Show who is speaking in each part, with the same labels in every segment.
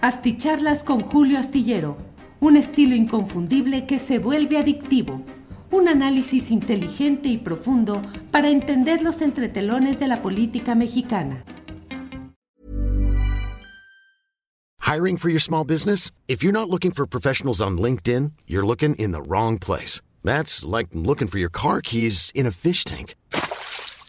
Speaker 1: Asticharlas con Julio Astillero, un estilo inconfundible que se vuelve adictivo. Un análisis inteligente y profundo para entender los entretelones de la política mexicana.
Speaker 2: Hiring for your small business? If you're not looking for professionals on LinkedIn, you're looking in the wrong place. That's like looking for your car keys in a fish tank.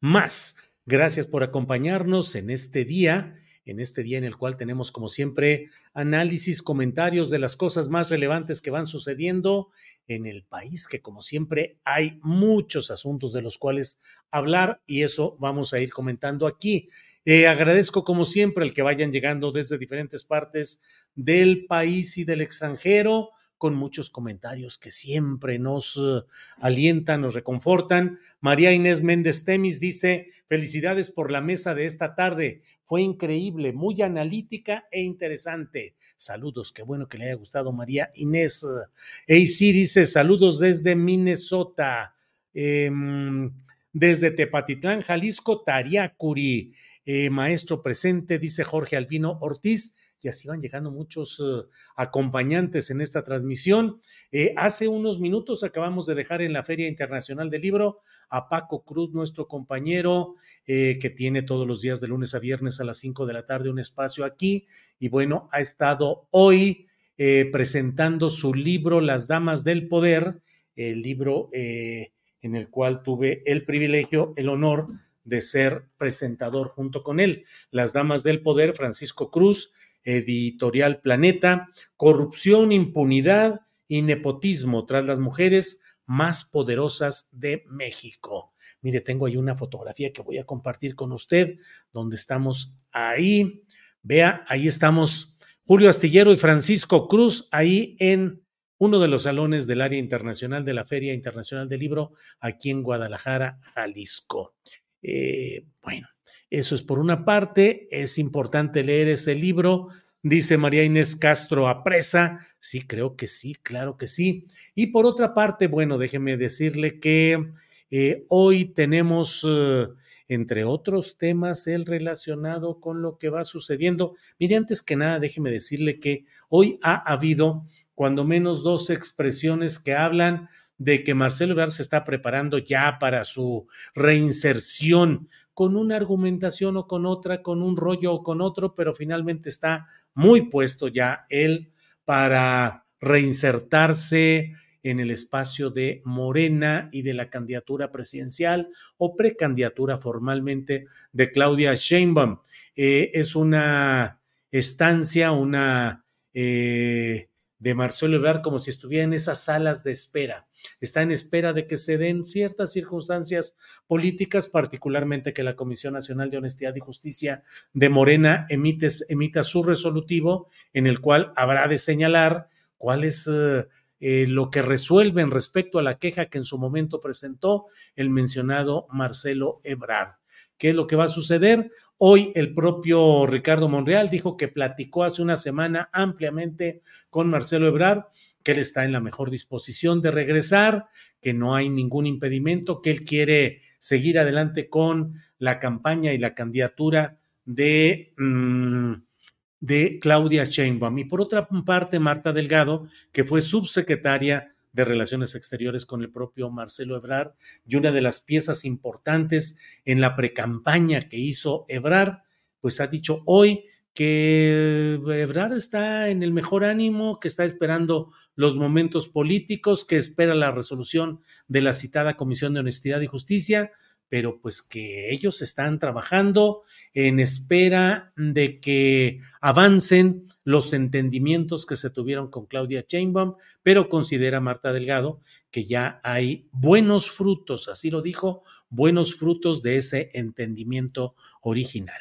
Speaker 3: más. Gracias por acompañarnos en este día, en este día en el cual tenemos, como siempre, análisis, comentarios de las cosas más relevantes que van sucediendo en el país, que como siempre hay muchos asuntos de los cuales hablar y eso vamos a ir comentando aquí. Eh, agradezco como siempre el que vayan llegando desde diferentes partes del país y del extranjero con muchos comentarios que siempre nos uh, alientan, nos reconfortan. María Inés Méndez Temis dice, felicidades por la mesa de esta tarde. Fue increíble, muy analítica e interesante. Saludos, qué bueno que le haya gustado María Inés. AC dice, saludos desde Minnesota. Eh, desde Tepatitlán, Jalisco, Tariacuri. Eh, maestro presente, dice Jorge Albino Ortiz y así van llegando muchos uh, acompañantes en esta transmisión. Eh, hace unos minutos acabamos de dejar en la Feria Internacional del Libro a Paco Cruz, nuestro compañero, eh, que tiene todos los días de lunes a viernes a las 5 de la tarde un espacio aquí. Y bueno, ha estado hoy eh, presentando su libro Las Damas del Poder, el libro en el cual tuve el privilegio, el honor de ser presentador junto con él. Las Damas del Poder, Francisco Cruz, Editorial Planeta, corrupción, impunidad y nepotismo tras las mujeres más poderosas de México. Mire, tengo ahí una fotografía que voy a compartir con usted, donde estamos ahí. Vea, ahí estamos Julio Astillero y Francisco Cruz, ahí en uno de los salones del área internacional de la Feria Internacional del Libro, aquí en Guadalajara, Jalisco. Eh, bueno, eso es por una parte, es importante leer ese libro, dice María Inés Castro Apresa. Sí, creo que sí, claro que sí. Y por otra parte, bueno, déjeme decirle que eh, hoy tenemos, eh, entre otros temas, el relacionado con lo que va sucediendo. Mire, antes que nada, déjeme decirle que hoy ha habido cuando menos dos expresiones que hablan de que Marcelo Ebrard se está preparando ya para su reinserción con una argumentación o con otra, con un rollo o con otro, pero finalmente está muy puesto ya él para reinsertarse en el espacio de Morena y de la candidatura presidencial o precandidatura formalmente de Claudia Sheinbaum. Eh, es una estancia, una eh, de Marcelo Ebrard como si estuviera en esas salas de espera está en espera de que se den ciertas circunstancias políticas, particularmente que la Comisión Nacional de Honestidad y Justicia de Morena emite, emita su resolutivo en el cual habrá de señalar cuál es eh, eh, lo que resuelven respecto a la queja que en su momento presentó el mencionado Marcelo Ebrard. ¿Qué es lo que va a suceder? Hoy el propio Ricardo Monreal dijo que platicó hace una semana ampliamente con Marcelo Ebrard que él está en la mejor disposición de regresar, que no hay ningún impedimento, que él quiere seguir adelante con la campaña y la candidatura de, mm, Claudia Sheinbaum. Y por otra parte, Marta Delgado, que fue subsecretaria de Relaciones Exteriores con el propio Marcelo Ebrard y una de las piezas importantes en la precampaña que hizo Ebrard, pues ha dicho hoy que Ebrard está en el mejor ánimo, que está esperando los momentos políticos, que espera la resolución de la citada Comisión de Honestidad y Justicia, pero pues que ellos están trabajando en espera de que avancen los entendimientos que se tuvieron con Claudia Chainbaum, pero considera Marta Delgado que ya hay buenos frutos, así lo dijo, buenos frutos de ese entendimiento original.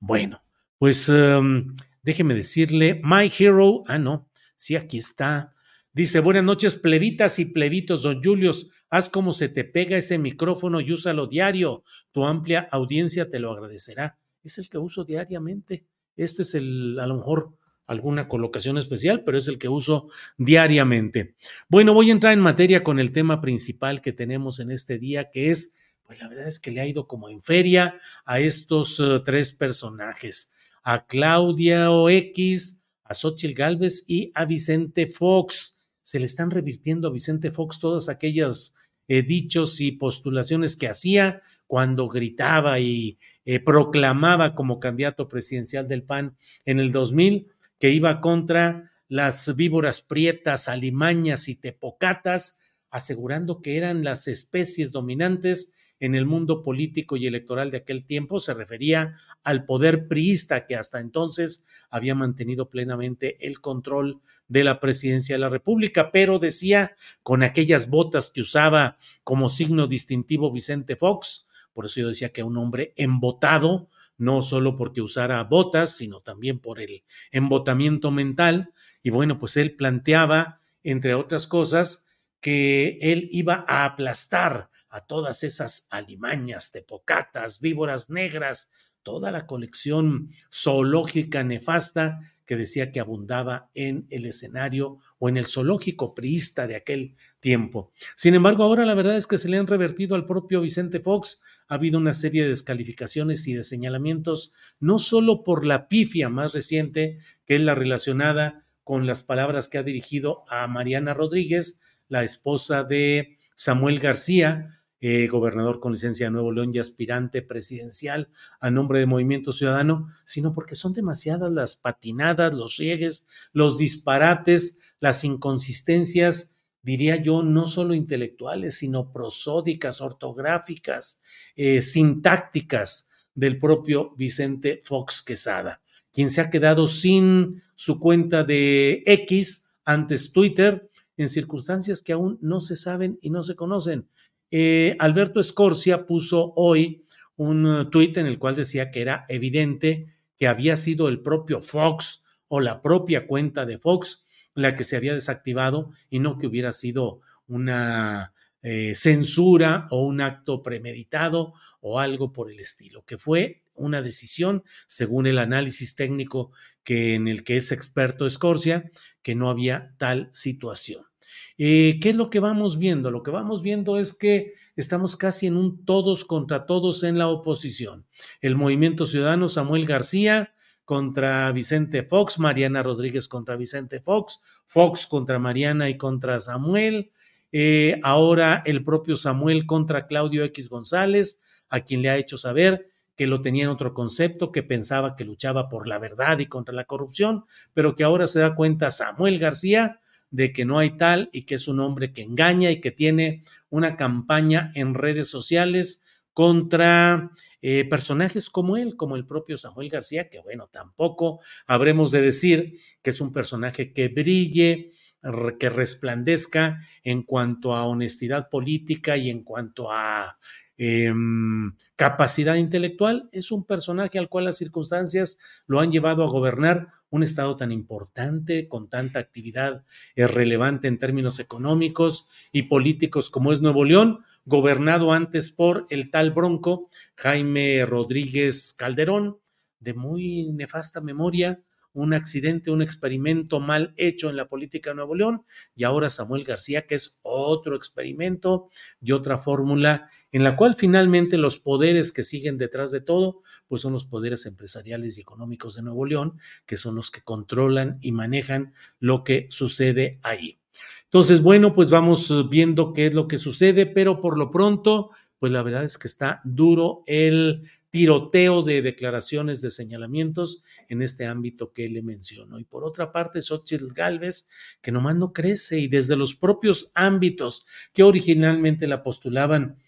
Speaker 3: Bueno, pues um, déjeme decirle, My Hero, ah, no, sí, aquí está. Dice, buenas noches, plebitas y plebitos, don Julius. Haz como se te pega ese micrófono y úsalo diario. Tu amplia audiencia te lo agradecerá. Es el que uso diariamente. Este es el, a lo mejor, alguna colocación especial, pero es el que uso diariamente. Bueno, voy a entrar en materia con el tema principal que tenemos en este día, que es, pues la verdad es que le ha ido como en feria a estos uh, tres personajes, a Claudia X, a Xochitl Galvez y a Vicente Fox. Se le están revirtiendo a Vicente Fox todas aquellas dichos y postulaciones que hacía cuando gritaba y eh, proclamaba como candidato presidencial del PAN en el 2000 que iba contra las víboras prietas, alimañas y tepocatas, asegurando que eran las especies dominantes en el mundo político y electoral de aquel tiempo se refería al poder priista que hasta entonces había mantenido plenamente el control de la presidencia de la República, pero decía con aquellas botas que usaba como signo distintivo Vicente Fox, por eso yo decía que un hombre embotado, no solo porque usara botas, sino también por el embotamiento mental, y bueno, pues él planteaba, entre otras cosas, que él iba a aplastar a todas esas alimañas, tepocatas, víboras negras, toda la colección zoológica nefasta que decía que abundaba en el escenario o en el zoológico priista de aquel tiempo. Sin embargo, ahora la verdad es que se le han revertido al propio Vicente Fox. Ha habido una serie de descalificaciones y de señalamientos, no solo por la pifia más reciente, que es la relacionada con las palabras que ha dirigido a Mariana Rodríguez, la esposa de Samuel García, eh, gobernador con licencia de Nuevo León y aspirante presidencial a nombre de Movimiento Ciudadano, sino porque son demasiadas las patinadas, los riegues, los disparates, las inconsistencias, diría yo, no solo intelectuales, sino prosódicas, ortográficas, eh, sintácticas del propio Vicente Fox Quesada, quien se ha quedado sin su cuenta de X, antes Twitter, en circunstancias que aún no se saben y no se conocen. Eh, Alberto Escorcia puso hoy un uh, tuit en el cual decía que era evidente que había sido el propio Fox o la propia cuenta de Fox la que se había desactivado y no que hubiera sido una eh, censura o un acto premeditado o algo por el estilo, que fue una decisión, según el análisis técnico que en el que es experto Escorcia, que no había tal situación. Eh, ¿Qué es lo que vamos viendo? Lo que vamos viendo es que estamos casi en un todos contra todos en la oposición. El Movimiento Ciudadano, Samuel García contra Vicente Fox, Mariana Rodríguez contra Vicente Fox, Fox contra Mariana y contra Samuel. Eh, ahora el propio Samuel contra Claudio X González, a quien le ha hecho saber que lo tenía en otro concepto, que pensaba que luchaba por la verdad y contra la corrupción, pero que ahora se da cuenta Samuel García de que no hay tal y que es un hombre que engaña y que tiene una campaña en redes sociales contra eh, personajes como él, como el propio Samuel García, que bueno, tampoco habremos de decir que es un personaje que brille, que resplandezca en cuanto a honestidad política y en cuanto a Em, capacidad intelectual, es un personaje al cual las circunstancias lo han llevado a gobernar un estado tan importante, con tanta actividad relevante en términos económicos y políticos como es Nuevo León, gobernado antes por el tal Bronco, Jaime Rodríguez Calderón, de muy nefasta memoria, un accidente, un experimento mal hecho en la política de Nuevo León, y ahora Samuel García, que es otro experimento y otra fórmula en la cual finalmente los poderes que siguen detrás de todo, pues son los poderes empresariales y económicos de Nuevo León, que son los que controlan y manejan lo que sucede ahí. Entonces, bueno, pues vamos viendo qué es lo que sucede, pero por lo pronto, pues la verdad es que está duro el tiroteo de declaraciones, de señalamientos en este ámbito que le menciono. Y por otra parte, Xochitl Galvez, que nomás no crece y desde los propios ámbitos que originalmente la postulaban,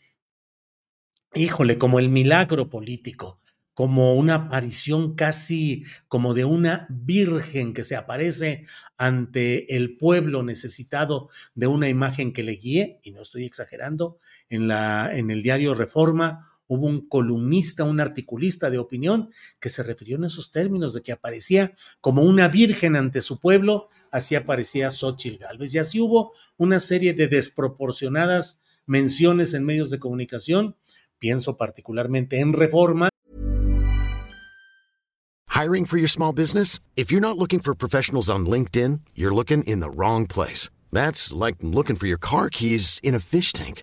Speaker 3: híjole, como el milagro político, como una aparición casi como de una virgen que se aparece ante el pueblo necesitado de una imagen que le guíe, y no estoy exagerando, en, la, en el diario Reforma hubo un columnista, un articulista de opinión que se refirió en esos términos de que aparecía como una virgen ante su pueblo, así aparecía Xochitl Galvez. Y así hubo una serie de desproporcionadas menciones en medios de comunicación, pienso particularmente en Reforma.
Speaker 2: Hiring for your small business? If you're not looking for professionals on LinkedIn, you're looking in the wrong place. That's like looking for your car keys in a fish tank.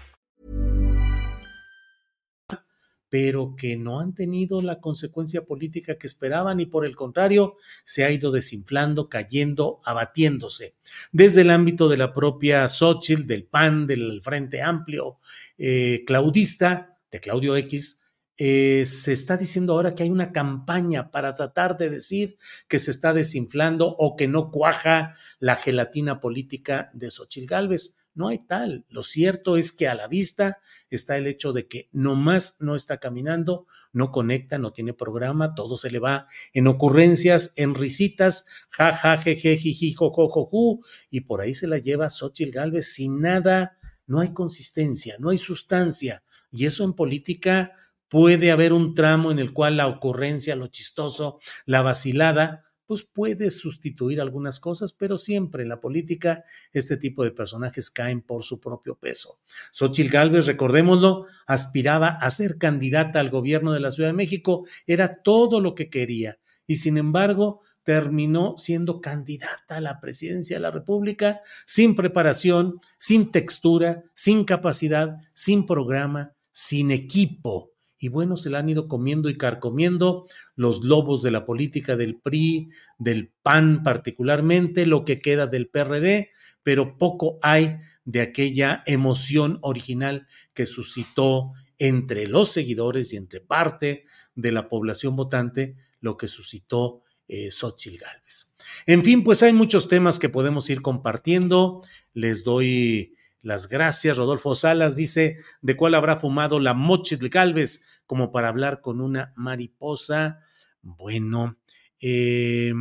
Speaker 3: Pero que no han tenido la consecuencia política que esperaban y por el contrario se ha ido desinflando, cayendo, abatiéndose. Desde el ámbito de la propia Xochitl, del PAN, del Frente Amplio, eh, claudista, de Claudio X, eh, se está diciendo ahora que hay una campaña para tratar de decir que se está desinflando o que no cuaja la gelatina política de Xochitl Gálvez. No hay tal. Lo cierto es que a la vista está el hecho de que nomás no está caminando, no conecta, no tiene programa, todo se le va en ocurrencias, en risitas, ja, ja, je, je, jo, jo, ju, y por ahí se la lleva Xochitl Galvez sin nada, no hay consistencia, no hay sustancia, y eso en política puede haber un tramo en el cual la ocurrencia, lo chistoso, la vacilada, pues puede sustituir algunas cosas, pero siempre en la política este tipo de personajes caen por su propio peso. Xochitl Gálvez, recordémoslo, aspiraba a ser candidata al gobierno de la Ciudad de México, era todo lo que quería y sin embargo terminó siendo candidata a la presidencia de la República sin preparación, sin textura, sin capacidad, sin programa, sin equipo y bueno, se la han ido comiendo y carcomiendo los lobos de la política del PRI, del PAN particularmente, lo que queda del PRD, pero poco hay de aquella emoción original que suscitó entre los seguidores y entre parte de la población votante lo que suscitó eh, Xochitl Gálvez. En fin, pues hay muchos temas que podemos ir compartiendo. Les doy las gracias. Rodolfo Salas dice, ¿de cuál habrá fumado la Mochitl Galvez como para hablar con una mariposa? Bueno, eh,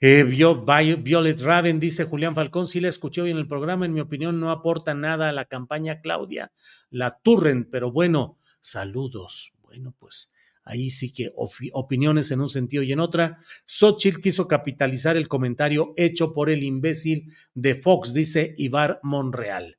Speaker 3: eh, Violet Raven dice Julián Falcón, sí la escuché hoy en el programa, en mi opinión no aporta nada a la campaña Claudia, la turren, pero bueno, saludos. Bueno, pues ahí sí que opiniones en un sentido y en otra. Xochitl quiso capitalizar el comentario hecho por el imbécil de Fox, dice Ibar Monreal.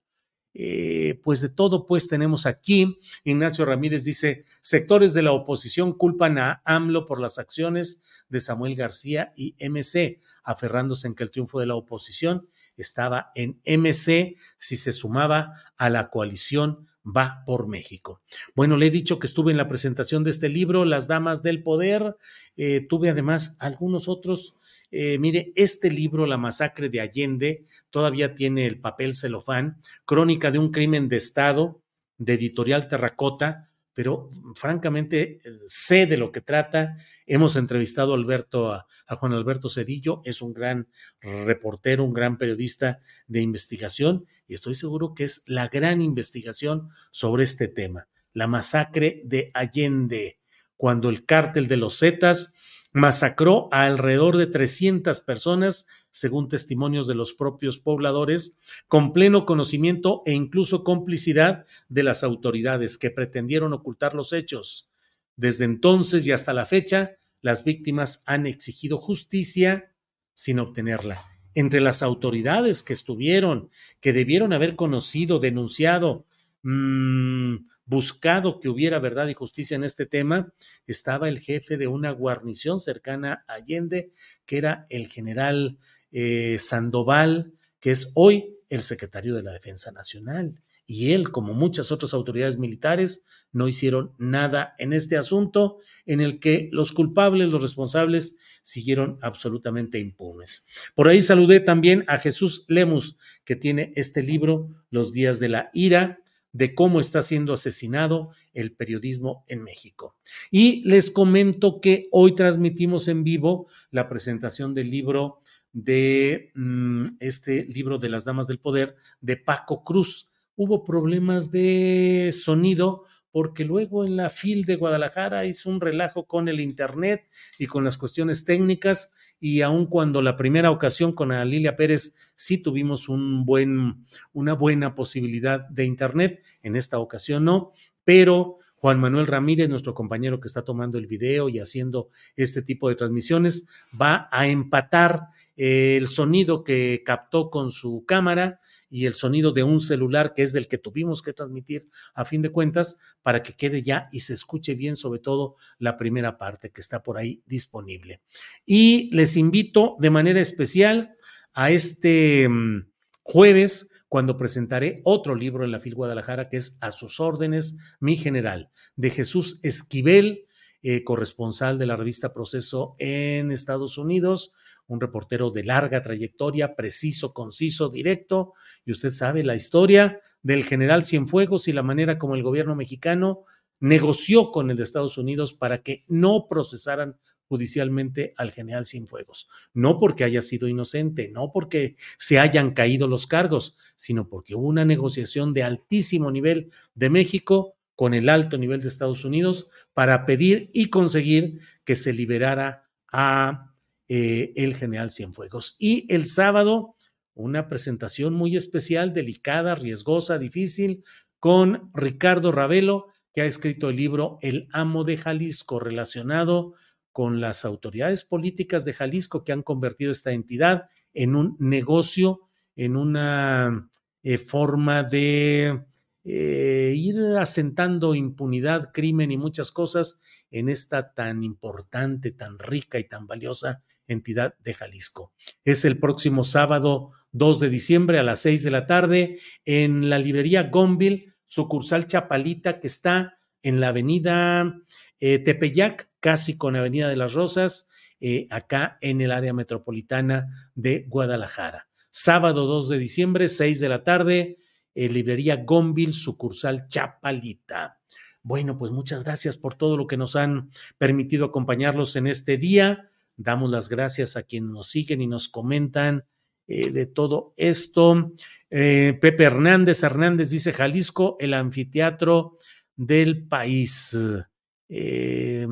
Speaker 3: Eh, pues de todo, pues tenemos aquí, Ignacio Ramírez dice, sectores de la oposición culpan a AMLO por las acciones de Samuel García y MC, aferrándose en que el triunfo de la oposición estaba en MC si se sumaba a la coalición va por México. Bueno, le he dicho que estuve en la presentación de este libro, Las Damas del Poder. Eh, tuve además algunos otros. Eh, mire, este libro, La Masacre de Allende, todavía tiene el papel celofán, Crónica de un crimen de Estado, de editorial Terracota, pero francamente sé de lo que trata. Hemos entrevistado a, Alberto, a, Juan Alberto Cedillo, es un gran reportero, un gran periodista de investigación y estoy seguro que es la gran investigación sobre este tema, la masacre de Allende, cuando el cártel de los Zetas masacró a alrededor de 300 personas, según testimonios de los propios pobladores, con pleno conocimiento e incluso complicidad de las autoridades que pretendieron ocultar los hechos. Desde entonces y hasta la fecha, las víctimas han exigido justicia sin obtenerla. Entre las autoridades que estuvieron, que debieron haber conocido, denunciado, mmm, buscado que hubiera verdad y justicia en este tema, estaba el jefe de una guarnición cercana a Allende, que era el general eh, Sandoval, que es hoy el secretario de la Defensa Nacional. Y él, como muchas otras autoridades militares, no hicieron nada en este asunto en el que los culpables, los responsables, siguieron absolutamente impunes. Por ahí saludé también a Jesús Lemus, que tiene este libro, Los días de la ira, de cómo está siendo asesinado el periodismo en México. Y les comento que hoy transmitimos en vivo la presentación del libro de mm, este libro de las Damas del Poder de Paco Cruz. Hubo problemas de sonido porque luego en la FIL de Guadalajara hizo un relajo con el Internet y con las cuestiones técnicas y aun cuando la primera ocasión con Lilia Pérez sí tuvimos una buena posibilidad de Internet, en esta ocasión no, pero Juan Manuel Ramírez, nuestro compañero que está tomando el video y haciendo este tipo de transmisiones, va a empatar el sonido que captó con su cámara y el sonido de un celular que es del que tuvimos que transmitir a fin de cuentas para que quede ya y se escuche bien sobre todo la primera parte que está por ahí disponible. Y les invito de manera especial a este mm, jueves cuando presentaré otro libro en la FIL Guadalajara que es A sus órdenes, mi general, de Jesús Esquivel, eh, corresponsal de la revista Proceso en Estados Unidos, un reportero de larga trayectoria, preciso, conciso, directo, y usted sabe la historia del general Cienfuegos y la manera como el gobierno mexicano negoció con el de Estados Unidos para que no procesaran judicialmente al general Cienfuegos. No porque haya sido inocente, no porque se hayan caído los cargos, sino porque hubo una negociación de altísimo nivel de México con el alto nivel de Estados Unidos para pedir y conseguir que se liberara a eh, el general Cienfuegos. Y el sábado, una presentación muy especial, delicada, riesgosa, difícil, con Ricardo Ravelo, que ha escrito el libro El amo de Jalisco, relacionado con las autoridades políticas de Jalisco que han convertido esta entidad en un negocio, en una eh, forma de eh, ir asentando impunidad, crimen y muchas cosas en esta tan importante, tan rica y tan valiosa entidad de Jalisco. Es el próximo sábado 2 de diciembre a las 6 de la tarde en la librería Gonville, sucursal Chapalita, que está en la avenida eh, Tepeyac, casi con Avenida de las Rosas, eh, acá en el área metropolitana de Guadalajara. Sábado 2 de diciembre, 6 de la tarde, en librería Gonville, sucursal Chapalita. Bueno, pues muchas gracias por todo lo que nos han permitido acompañarlos en este día. Damos las gracias a quienes nos siguen y nos comentan eh, de todo esto. Eh, Pepe Hernández Hernández dice Jalisco, el anfiteatro del país. Eh,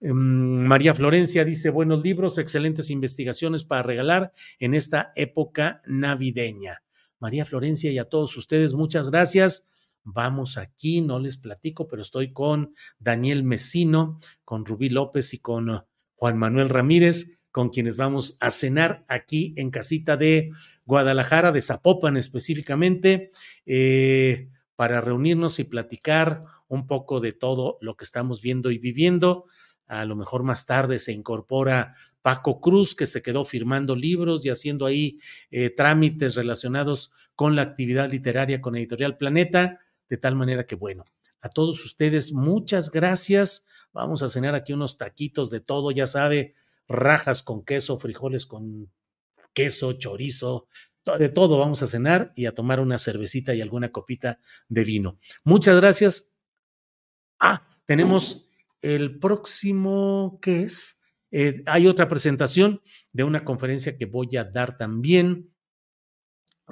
Speaker 3: em, María Florencia dice buenos libros, excelentes investigaciones para regalar en esta época navideña. María Florencia y a todos ustedes, muchas gracias. Vamos aquí, no les platico, pero estoy con Daniel Mesino, con Rubí López y con Juan Manuel Ramírez, con quienes vamos a cenar aquí en casita de Guadalajara, de Zapopan específicamente, eh, para reunirnos y platicar un poco de todo lo que estamos viendo y viviendo. A lo mejor más tarde se incorpora Paco Cruz, que se quedó firmando libros y haciendo ahí eh, trámites relacionados con la actividad literaria con Editorial Planeta, de tal manera que, bueno, a todos ustedes, muchas gracias Vamos a cenar aquí unos taquitos de todo, ya sabe, rajas con queso, frijoles con queso, chorizo, de todo vamos a cenar y a tomar una cervecita y alguna copita de vino. Muchas gracias. Ah, tenemos el próximo, ¿qué es? Eh, hay otra presentación de una conferencia que voy a dar también,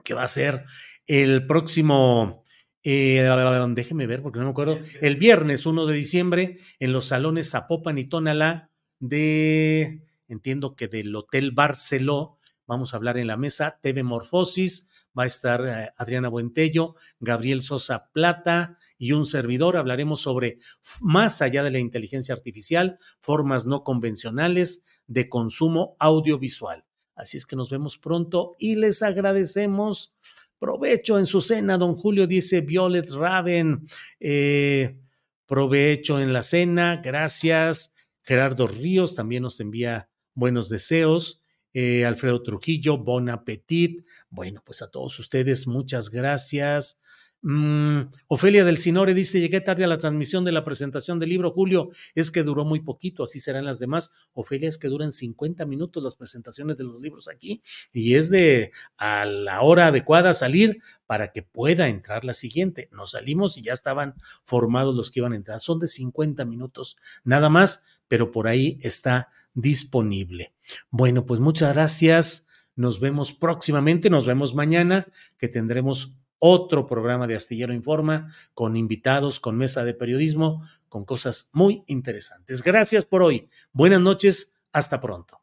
Speaker 3: que va a ser el próximo eh, déjeme ver porque no me acuerdo, el viernes 1 de diciembre en los salones Zapopan y Tonalá de, entiendo que del Hotel Barceló, vamos a hablar en la mesa, TV Morfosis, va a estar eh, Adriana Buentello, Gabriel Sosa Plata y un servidor. Hablaremos sobre más allá de la inteligencia artificial, formas no convencionales de consumo audiovisual. Así es que nos vemos pronto y les agradecemos. Provecho en su cena, don Julio dice Violet Raven. Eh, provecho en la cena, gracias. Gerardo Ríos también nos envía buenos deseos. Eh, Alfredo Trujillo, Bon Appetit. Bueno, pues a todos ustedes, muchas gracias. Mm, Ofelia del Sinore dice: Llegué tarde a la transmisión de la presentación del libro, Julio. Es que duró muy poquito, así serán las demás. Ofelia, es que duran 50 minutos las presentaciones de los libros aquí y es de a la hora adecuada salir para que pueda entrar la siguiente. Nos salimos y ya estaban formados los que iban a entrar. Son de 50 minutos nada más, pero por ahí está disponible. Bueno, pues muchas gracias. Nos vemos próximamente, nos vemos mañana, que tendremos otro programa de Astillero Informa con invitados, con mesa de periodismo, con cosas muy interesantes. Gracias por hoy. Buenas noches. Hasta pronto.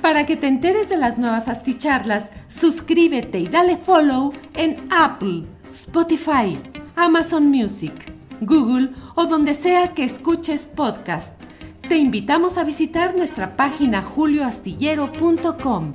Speaker 1: Para que te enteres de las nuevas asticharlas, suscríbete y dale follow en Apple, Spotify, Amazon Music, Google o donde sea que escuches podcast. Te invitamos a visitar nuestra página julioastillero.com.